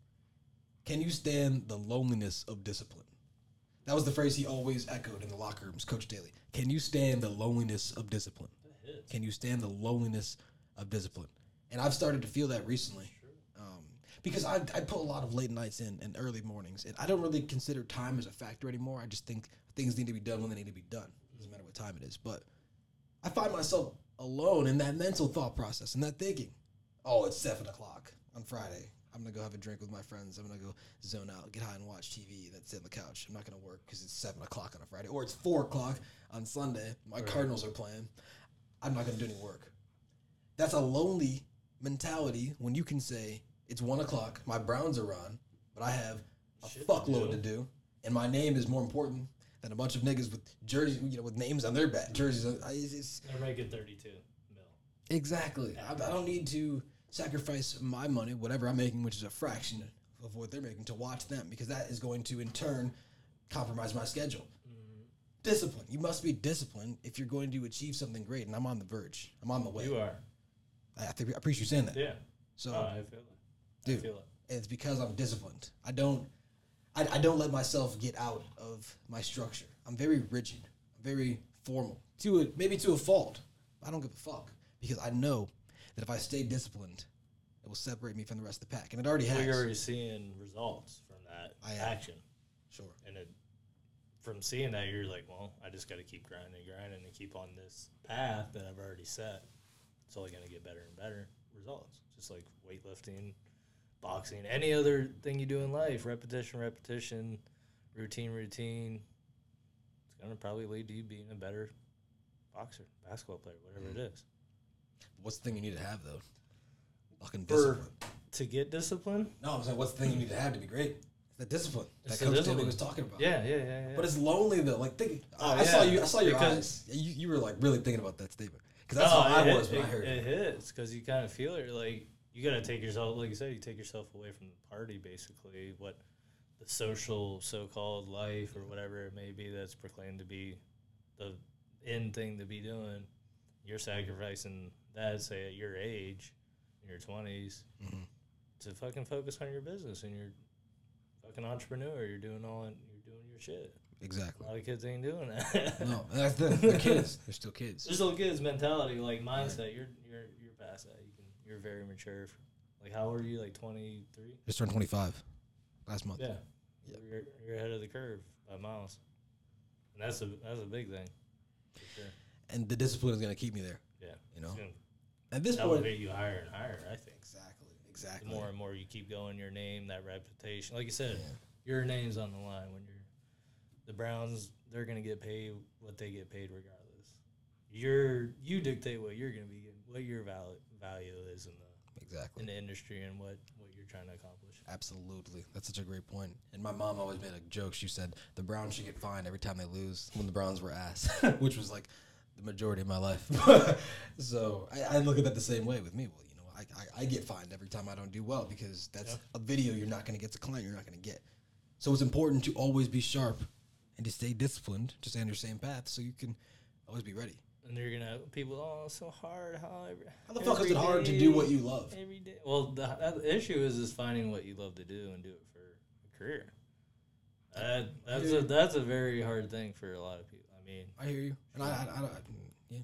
Can you stand the loneliness of discipline? That was the phrase he always echoed in the locker rooms, Coach Staley. Can you stand the loneliness of discipline? Can you stand the loneliness of discipline? And I've started to feel that recently. Um, because I, I put a lot of late nights in and early mornings, and I don't really consider time as a factor anymore. I just think things need to be done when they need to be done. Doesn't matter what time it is. But I find myself alone in that mental thought process and that thinking. Oh, it's seven o'clock on Friday. I'm gonna go have a drink with my friends. I'm gonna go zone out, get high, and watch TV. That's sit on the couch. I'm not gonna work because it's seven o'clock on a Friday, or it's four o'clock on Sunday. My Right. Cardinals are playing. I'm not gonna do any work. That's a lonely mentality when you can say it's one o'clock, my Browns are on, but I have a Shit to fuckload do. to do, and my name is more important than a bunch of niggas with jerseys, you know, with names on their back, jerseys. I- It's, making 32 mil. exactly. I, I don't need to sacrifice my money, whatever I'm making, which is a fraction of what they're making, to watch them because that is going to in turn compromise my schedule. Mm-hmm. Discipline. You must be disciplined if you're going to achieve something great, and I'm on the verge. I'm on the way. You are. I, I think I appreciate you saying that. Yeah. So oh, I feel it. dude. I feel it. it's because I'm disciplined. I don't, I, I don't let myself get out of my structure. I'm very rigid, very formal to a, maybe to a fault. I don't give a fuck because I know that if I stay disciplined, it will separate me from the rest of the pack, and it already Well, has. you're already seeing results from that I action. sure. And it, from seeing that, you're like, well, I just got to keep grinding, grinding, and keep on this path that I've already set. It's only going to get better and better results. Just like weightlifting, boxing, any other thing you do in life, repetition, repetition, routine, routine. It's going to probably lead to you being a better boxer, basketball player, whatever it mm. is. What's the thing you need to have though? Fucking For discipline. to get discipline, No, I'm saying what's the thing you need to have to be great? It's the discipline It's that Coach. Staley was talking about. yeah, yeah, yeah, yeah. But it's lonely though. Like think, Oh, I, I saw you. I saw your Because- eyes. You, you were like really thinking about that statement because that's Oh, how I it was hit- when I heard it. it. It hits because you kind of feel it. Like you got to take yourself, like you said, you take yourself away from the party, basically. What the social so-called life or whatever it may be that's proclaimed to be the end thing to be doing. You're sacrificing that, say at your age, in your 20s, Mhm. to fucking focus on your business and you're fucking entrepreneur. You're doing all, you're doing your shit. Exactly. A lot of kids ain't doing that. No, that's the they're kids. They're still kids. There's little kids mentality, like mindset. You're you're you're past that. You can you're very mature. Like how old are you? Like 23? Just turned 25 last month. Yeah. Yeah. You're, you're ahead of the curve by miles, and that's a that's a big thing. Sure. And the discipline is going to keep me there. Yeah. You know, at this point. elevate you higher and higher. I think. Exactly. The Exactly. more and more you keep going, your name, that reputation. Like you said, Yeah. your name's on the line when you're the Browns. They're gonna get paid what they get paid regardless. You're you dictate what you're gonna be getting, what your value value is in the Exactly. in the industry and what what you're trying to accomplish. Absolutely. That's such a great point. And my mom always made a joke. She said the Browns should get fined every time they lose when the Browns were ass, which was like the majority of my life. so I, I look at that the same way with me. Well, you know, I, I, I get fined every time I don't do well because that's Yeah. a video you're not going to get, a client you're not going to get. So it's important to always be sharp and to stay disciplined, to stay on your same path so you can always be ready. And you're gonna people, oh, it's so hard. How every, How the fuck is it hard to do what you love? every day? Well, the, the issue is is finding what you love to do and do it for a career. That, that's a that's a very hard thing for a lot of people. I mean, I hear you. And I, I, I, I yeah,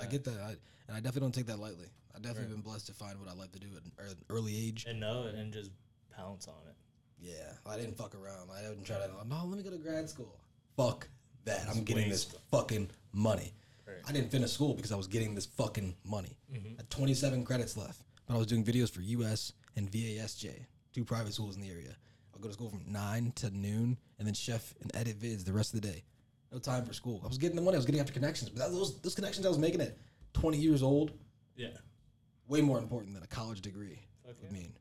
I, I get that. I, and I definitely don't take that lightly. I've definitely Right. been blessed to find what I like to do at an early age. and know it and just pounce on it. Yeah, I didn't fuck around. I didn't try to. No, let me go to grad school. Fuck that. I'm getting this fucking money. Right. I didn't finish school because I was getting this fucking money. Mm-hmm. I had 27 credits left, but I was doing videos for US and VASJ, two private schools in the area. I'll go to school from nine to noon, and then chef and edit vids the rest of the day. No time for school. I was getting the money. I was getting after connections, but that, those those connections I was making at 20 years old, Yeah. way more important than a college degree Fuck would mean.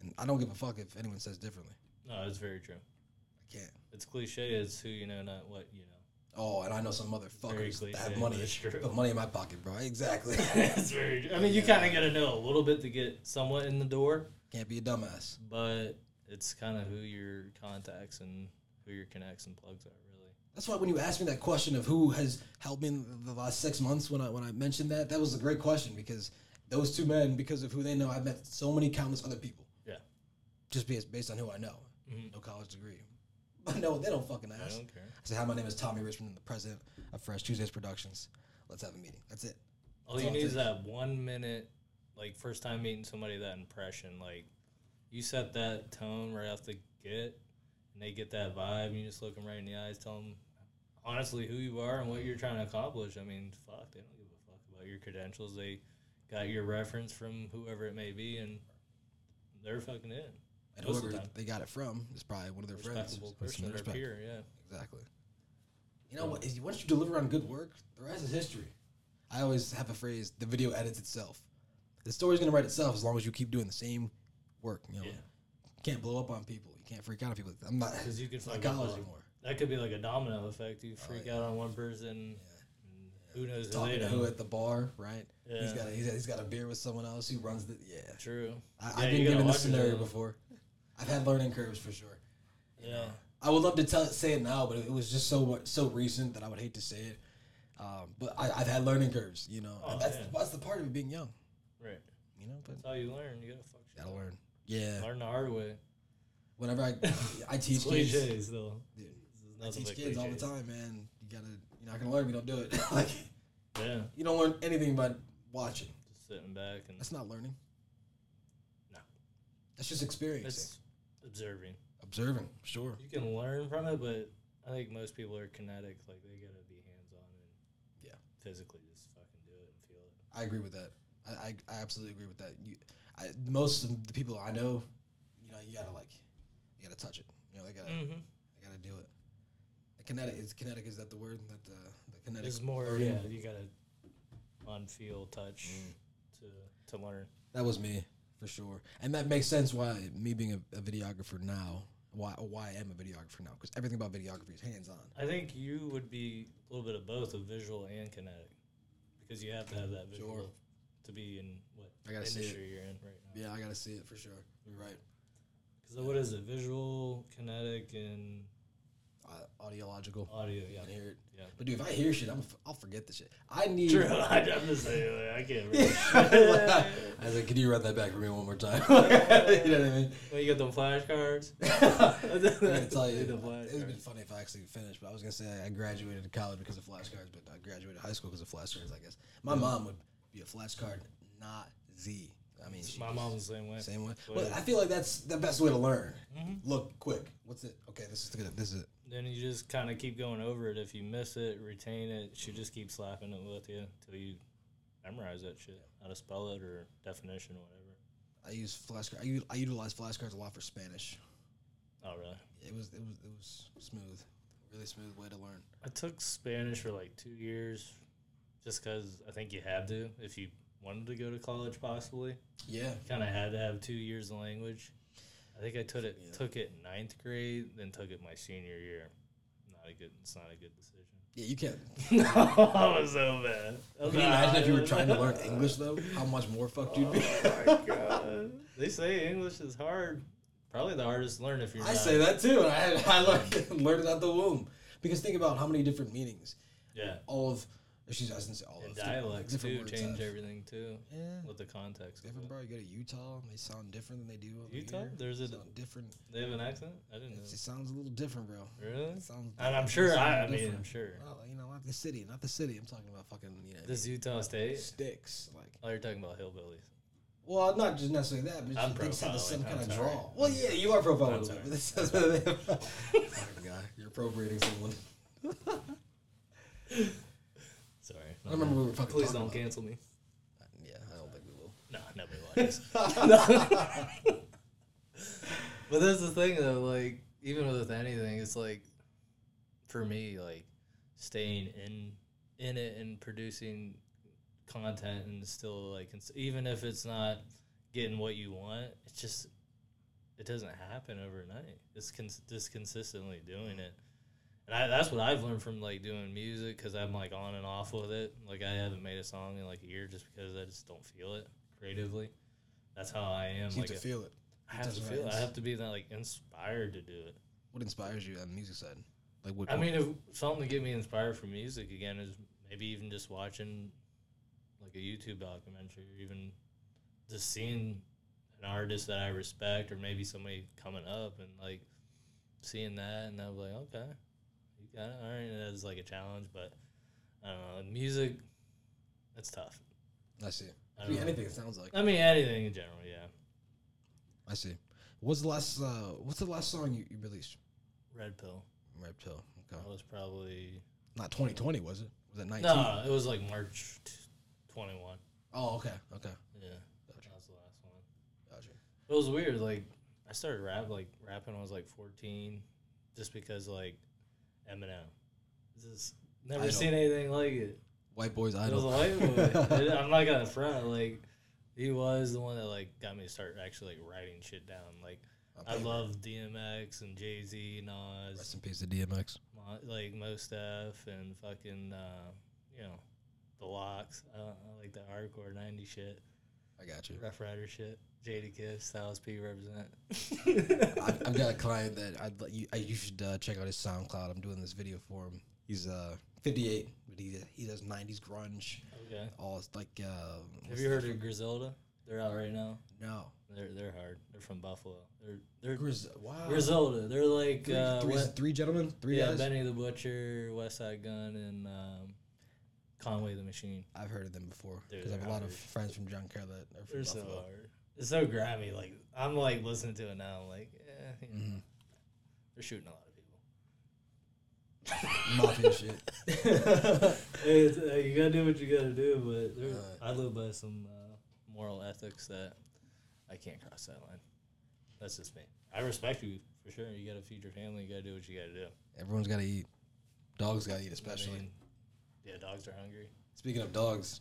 And I don't give a fuck if anyone says differently. No, that's very true. I can't. It's cliche. It's who you know, not what you know. Oh, and I know some motherfuckers that have money. but it's true. Put money in my pocket, bro. Exactly. it's very. True. I mean, you kind of got to know a little bit to get somewhat in the door, Can't be a dumbass. but it's kind of who your contacts and who your connects and plugs are. Really. That's why when you asked me that question of who has helped me in the last six months, when I when I mentioned that, that was a great question because those two men, because of who they know, I've met so many countless other people. Yeah. Just based based on who I know, Mhm. no college degree. But no, they don't fucking I ask. don't care. I say, hi, my name is Tommy Richmond, I'm the president of Fresh Tuesdays Productions. Let's have a meeting. That's it. All That's you all need is takes. that one minute, like first time meeting somebody, that impression. Like you set that tone right off the get, and they get that vibe. And you just look them right in the eyes, tell them honestly who you are and what you're trying to accomplish. I mean, fuck, they don't give a fuck about your credentials. They got your reference from whoever it may be, and they're fucking in. And Most whoever the they got it from is probably one of their friends. Person, their peer. Yeah. Exactly. You know what? Once you deliver on good work, the rest is history. I always have a phrase: the video edits itself. The story's gonna write itself as long as you keep doing the same work. You know, Yeah. you can't blow up on people. You can't freak out on people. I'm not. Because you can not college on- anymore. That could be like a domino effect. You oh, freak Oh, yeah. out on one person, and who knows who Talking to who at the bar, right? He's Yeah. got a, he's, he's got a beer with someone else who runs the yeah. True. I, Yeah, I've you been given this scenario before. I've had learning curves for sure. Yeah. I would love to tell say it now, but it was just so so recent that I would hate to say it. Um, but I, I've had learning curves, you know. Oh, that's yeah. that's the part of being young, Right. you know. But That's how you learn. You gotta fuck shit. gotta learn. Yeah. Learn the hard way. Whenever I I teach It's kids, cliches, though. Dude, I teach kids all the time, man. You gotta you're not gonna learn if you don't do it. like Yeah. you don't learn anything by watching. Just sitting back and That's not learning. No. That's just experiencing, it's observing. observing. Sure. You can learn from it, but I think most people are kinetic. Like they gotta be hands on and Yeah. physically just fucking do it and feel it. I agree with that. I, I, I absolutely agree with that. You, I, most of the people I know, you know, you gotta like, you gotta touch it. You know, they gotta, Mm-hmm. they gotta do it. The kinetic is kinetic. Is that the word? That the the kinetic. It's more, learning? yeah. You gotta on feel, touch Mm. to to learn. That was me for sure, and that makes sense why me being a, a videographer now, why why I am a videographer now, because everything about videography is hands on. I think you would be a little bit of both, of visual and kinetic, because you have to have that visual Sure. to be in what I gotta see it. industry you're in right now. Yeah, I gotta see it for sure. You're right. Because what is it? Visual, kinetic, and audiological. audio. Yeah. can hear it. Yeah. But dude, if I hear shit, I'm f- I'll forget the shit. I need. True. I, I'm the same way. I can't really I remember. was like, can you run that back for me one more time? you know what I mean? Well, you got them flashcards. I'm gonna tell you, The it would have been funny if I actually finished, but I was gonna say I graduated college because of flashcards, but I graduated high school because of flashcards. I guess my mom would be a flashcard not Z. I mean, My was mom's the same way. same way. But- But I feel like that's the best way to learn. Mhm. Look quick. What's it? Okay, this is good. This is it. Then you just kind of keep going over it. If you miss it, retain it. She just keep slapping it with you until you memorize that shit, how to spell it or definition or whatever. I use flashcards. I, u- I utilize flashcards a lot for Spanish. Oh, really? It was it was it was smooth, really smooth way to learn. I took Spanish for like two years, just because I think you had to if you wanted to go to college. Possibly, Yeah, kind of had to have two years of language. I think I took it Yeah. took it in ninth grade, then took it my senior year. Not a good. It's not a good decision. yeah. You can't. no, I was so bad. Can you imagine if you were trying to learn English though? How much more fucked you'd oh be. Oh my god! They say English is hard. Probably the hardest to learn if you're. I not. say that too, and I I learned, learned it out the womb. Because think about how many different meanings Yeah, all of she's I didn't say all and of dialects different too change everything too Yeah, with the context. different, bro. You go to Utah, they sound different than they do over Utah? here. There's a- sound different. They have an accent. I didn't know. It sounds a little different, bro. Really? It sounds. And I'm sure. I, I mean. I'm sure. Well, you know, not the city, not the city. I'm talking about fucking, you know, This Utah State. sticks. Like, Oh, you're talking about hillbillies. Well, not just necessarily that, but I'm they just have the some kind of sorry. draw. Well, yeah, you are profiling. Sorry. little bit. That's what they- Fucking guy, you're appropriating someone. Sorry. I remember we were fucking Please talking don't about it. cancel me. Uh, yeah, I don't think we will. No, nobody likes. but that's the thing though, like even with anything, it's like for me, like staying in in it and producing content and still like cons- even if it's not getting what you want, it's just it doesn't happen overnight. It's cons- just consistently doing it. And I, that's what I've learned from like doing music because I'm like on and off with it. Like I haven't made a song in like a year just because I just don't feel it creatively. That's how I am. You like have to a- feel it. I have to feel. it. I have to be that like inspired to do it. What inspires you on the music side? Like what? I mean, if something to get me inspired for music again is maybe even just watching like a YouTube documentary, or even just seeing an artist that I respect, or maybe somebody coming up and like seeing that, and I'm like, okay, you got it. All right, and that's like a challenge, but I don't know. Music, that's tough. I see. I I mean, know. anything. It sounds like. I mean, anything in general, yeah. I see. What's the last? Uh, what's the last song you, you released? Red pill. Red Pill. Okay. That was probably Not 2020, was it? Was it 19? no. It was like March twenty one. Oh, okay. Okay. Yeah, Gotcha. that was the last one. Gotcha. It was weird. Like I started rap like rapping when I was like fourteen, just because like Eminem. Just never Idol. seen anything like it. White boys It was a idol. white boy. It- I'm not gonna front. Like he was the one that like got me to start actually like writing shit down. Like I love DMX and Jay Z, Nas, Rest in peace to DMX. Mo- like Most stuff, and fucking uh, you know the LOX. I, I like that hardcore '90s shit, I got you. Ruff Ryder shit. Jadakiss, Styles P represent. I've, I've got a client that I'd let you. I, you should uh, check out his SoundCloud. I'm doing this video for him. He's uh 58, but he he does 90s grunge. okay. All it's like. Uh, Have you heard of Griselda? They're out right now. No. They're they're hard. They're from Buffalo. They're they're Grizz- wow. Griselda. They're like Three, uh, three, Wes- three gentlemen, three yeah, guys. Benny the Butcher, Westside Gunn, and um, Conway the Machine. I've heard of them before because I have a they're lot of friends from John Carroll that are from They're so Buffalo. hard. It's so grimy. Like I'm like listening to it now. I'm like, eh, you know, Mhm. they're shooting a lot of people. Mafia shit. It's, uh, you gotta do what you gotta do, but I live by some uh, moral ethics that I can't cross that line. That's just me. I respect you for sure. You gotta feed your family. You gotta do what you gotta do. Everyone's got to eat. Dogs got to eat, I especially. mean, yeah, dogs are hungry. Speaking of dogs,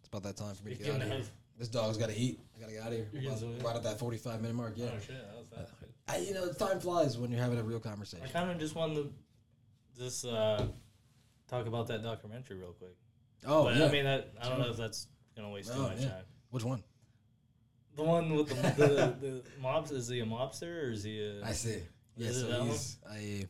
it's about that time for me to get out of here. This dog's got to eat. I got to get out of here. You're We're getting about- some- right at that 45 minute mark. Yeah. Oh shit, that was fast. I, you know, time flies when you're having a real conversation. I kind of just wanted to just uh, talk about that documentary real quick. Oh, but yeah. I mean, that I don't know if that's gonna waste too Oh, much yeah. time. Which one? The one with the the, the mobs is he a mobster or is he a? I see. Yeah, it so that one? he's a.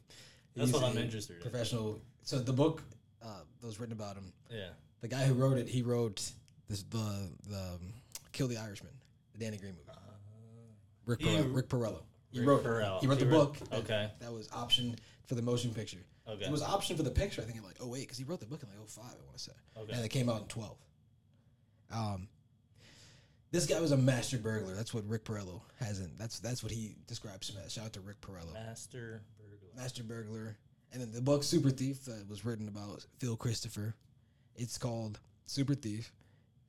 That's he's what I'm interested in. Professional. So the book uh, that was written about him, Yeah. the guy who wrote it, he wrote this the the Kill the Irishman, the Danny Greene movie. Rick He- Porrello. Rick Porrello. He Rick wrote. Porrello. He wrote the He book. wrote- that- okay. That was optioned for the motion picture. Okay. It was optioned for the picture. I think in like oh wait, because he wrote the book in like 05, I want to say, Okay. and it came out in twelve. Um, this guy was a master burglar. That's what Rick Porrello has in. That's that's what he describes him as. Shout out to Rick Porrello, Master burglar. master burglar. And then the book Super Thief that was written about Phil Christopher. It's called Super Thief,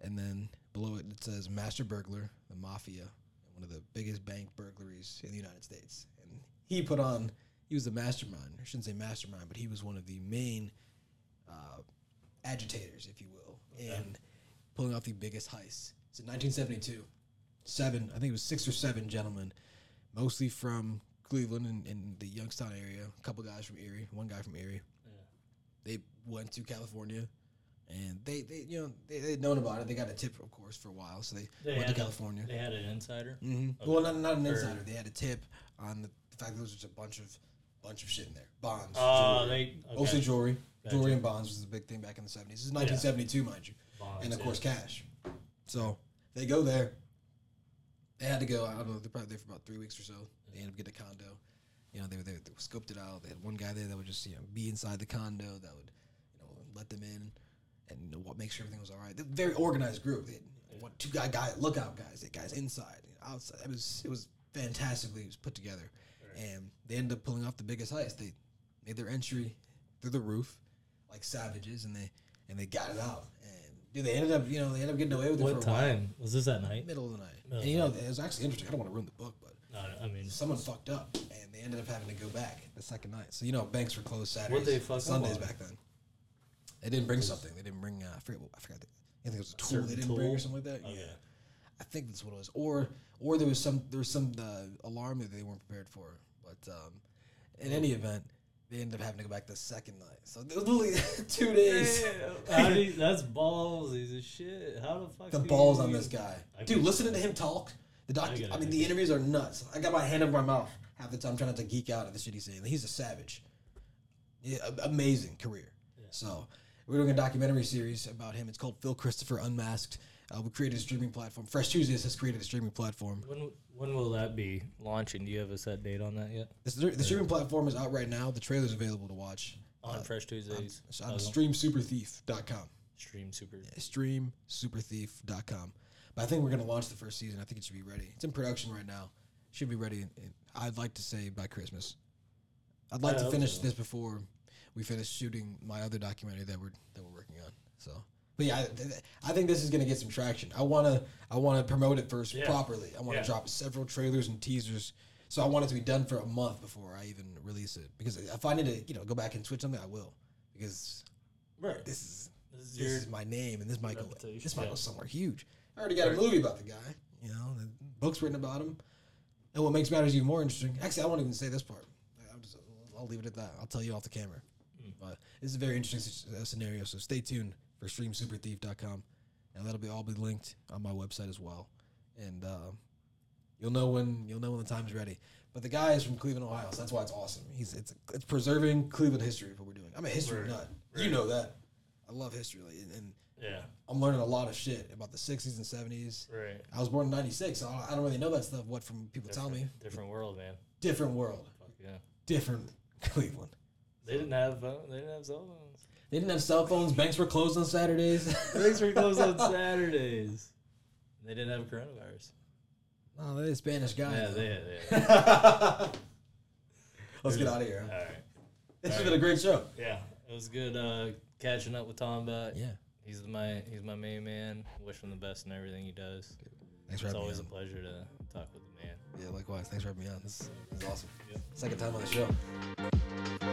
and then below it it says Master Burglar, the Mafia, one of the biggest bank burglaries in the United States. And he put on. He was the mastermind. I shouldn't say mastermind, but he was one of the main uh, agitators, if you will, in pulling off the biggest heist. It's in 1972. Seven, I think it was six or seven gentlemen, mostly from Cleveland and, and the Youngstown area. A couple guys from Erie, one guy from Erie. Yeah. They went to California, and they, they you know they they'd known about it. They got a tip, of course, for a while, so they, They went to had a- California. They had an insider. hmm Okay. Well, not, not an insider. They had a tip on the fact that there was just a bunch of bunch of shit in there. Bonds. Oh, jewelry. they mostly jewelry. Gotcha. Jewelry and bonds was the big thing back in the seventies. This is nineteen seventy two, mind you, Bonds, and of yeah. course cash. So they go there. They had to go. I don't know. They're probably there for about three weeks or so. They end up getting a condo. You know, they were they, they scoped it out. They had one guy there that would just you know be inside the condo that would you know let them in and you know, what make sure everything was all right. They're very organized group. They had, One, two guy guy lookout guys, the guys inside, you know, outside. It was it was fantastically it was put together, and they ended up pulling off the biggest heist. They made their entry through the roof like savages, and they and they got it out. And dude, they ended up you know they ended up getting away with it What for a while. time was this at night? Middle of the night. Middle and you know, it was actually interesting. I don't want to ruin the book, but No, I mean, someone fucked up, and they ended up having to go back the second night. So you know, banks were closed Saturdays, What'd they fuck Sundays back then. They didn't bring something. They didn't bring. Uh, I forget. What, I forgot. The, I think it was a tool they didn't bring or something like that. Okay. Yeah, I think that's what it was. Or or there was some there was some uh, alarm that they weren't prepared for. But um, in any event, they ended up having to go back the second night. So it was literally two days. How do you, that's ballsy as shit. How the fuck? the balls on this guy, dude. Listening to him talk, the doc. I I, mean, the interviews are nuts. I got my hand over my mouth half the time trying not to geek out at the shit he's saying. He's a savage. Yeah, amazing career. So we're doing a documentary series about him. It's called Phil Christopher Unmasked. Uh, we created a streaming platform. Fresh Tuesdays has created a streaming platform. When when will that be launching? Do you have a set date on that yet? This, the streaming platform is out right now. The trailer's available to watch. On Fresh Tuesdays. It's on uh, streamsuperthief.com. Stream Super. streamsuperthief.com. But I think we're going to launch the first season. I think it should be ready. It's in production right now. Should be ready. In, in- I'd like to say by Christmas. I'd like I to finish so. this before we finished shooting my other documentary that we're that we're working on. So, but yeah, I, I think this is going to get some traction. I want to I want to promote it first Yeah. properly. I want to Yeah. drop several trailers and teasers. So I want it to be done for a month before I even release it. Because if I need to, you know, go back and switch something, I will. Because Right. this is This is this your is my name, and this might go reputation, this might yeah. go somewhere huge. I already got a movie about the guy. You know, the book's written about him. And what makes matters even more interesting, actually, I won't even say this part. I'm just, I'll leave it at that. I'll tell you off the camera. But this is a very interesting s- uh, scenario. So stay tuned for streamsuperthief.com, and that'll be all be linked on my website as well. And uh, you'll know when you'll know when the time's ready. But the guy is from Cleveland, Ohio, so that's why it's awesome. He's it's it's preserving Cleveland history. Of what we're doing. I'm a history Right. nut. You know that. I love history, like, and, and Yeah. I'm learning a lot of shit about the 60s and 70s. Right. I was born in 96, so I I don't really know that stuff. What from people tell me. Different- Different world, man. Different world. Fuck yeah. Different Cleveland. They didn't have phone, they didn't have cell phones. They didn't have cell phones. Banks were closed on Saturdays. Banks were closed on Saturdays. They didn't have coronavirus. oh, they're a Spanish guy. Yeah, though. they. They. Let's get out of here. All right. This has been a great show. Yeah, it was good uh, catching up with Tom back. Yeah. He's my he's my main man. Wish him the best in everything he does. Thanks for It's always a pleasure to talk with the man. Yeah, likewise. Thanks for having me on. This, this is awesome. Yep. Second time on the show.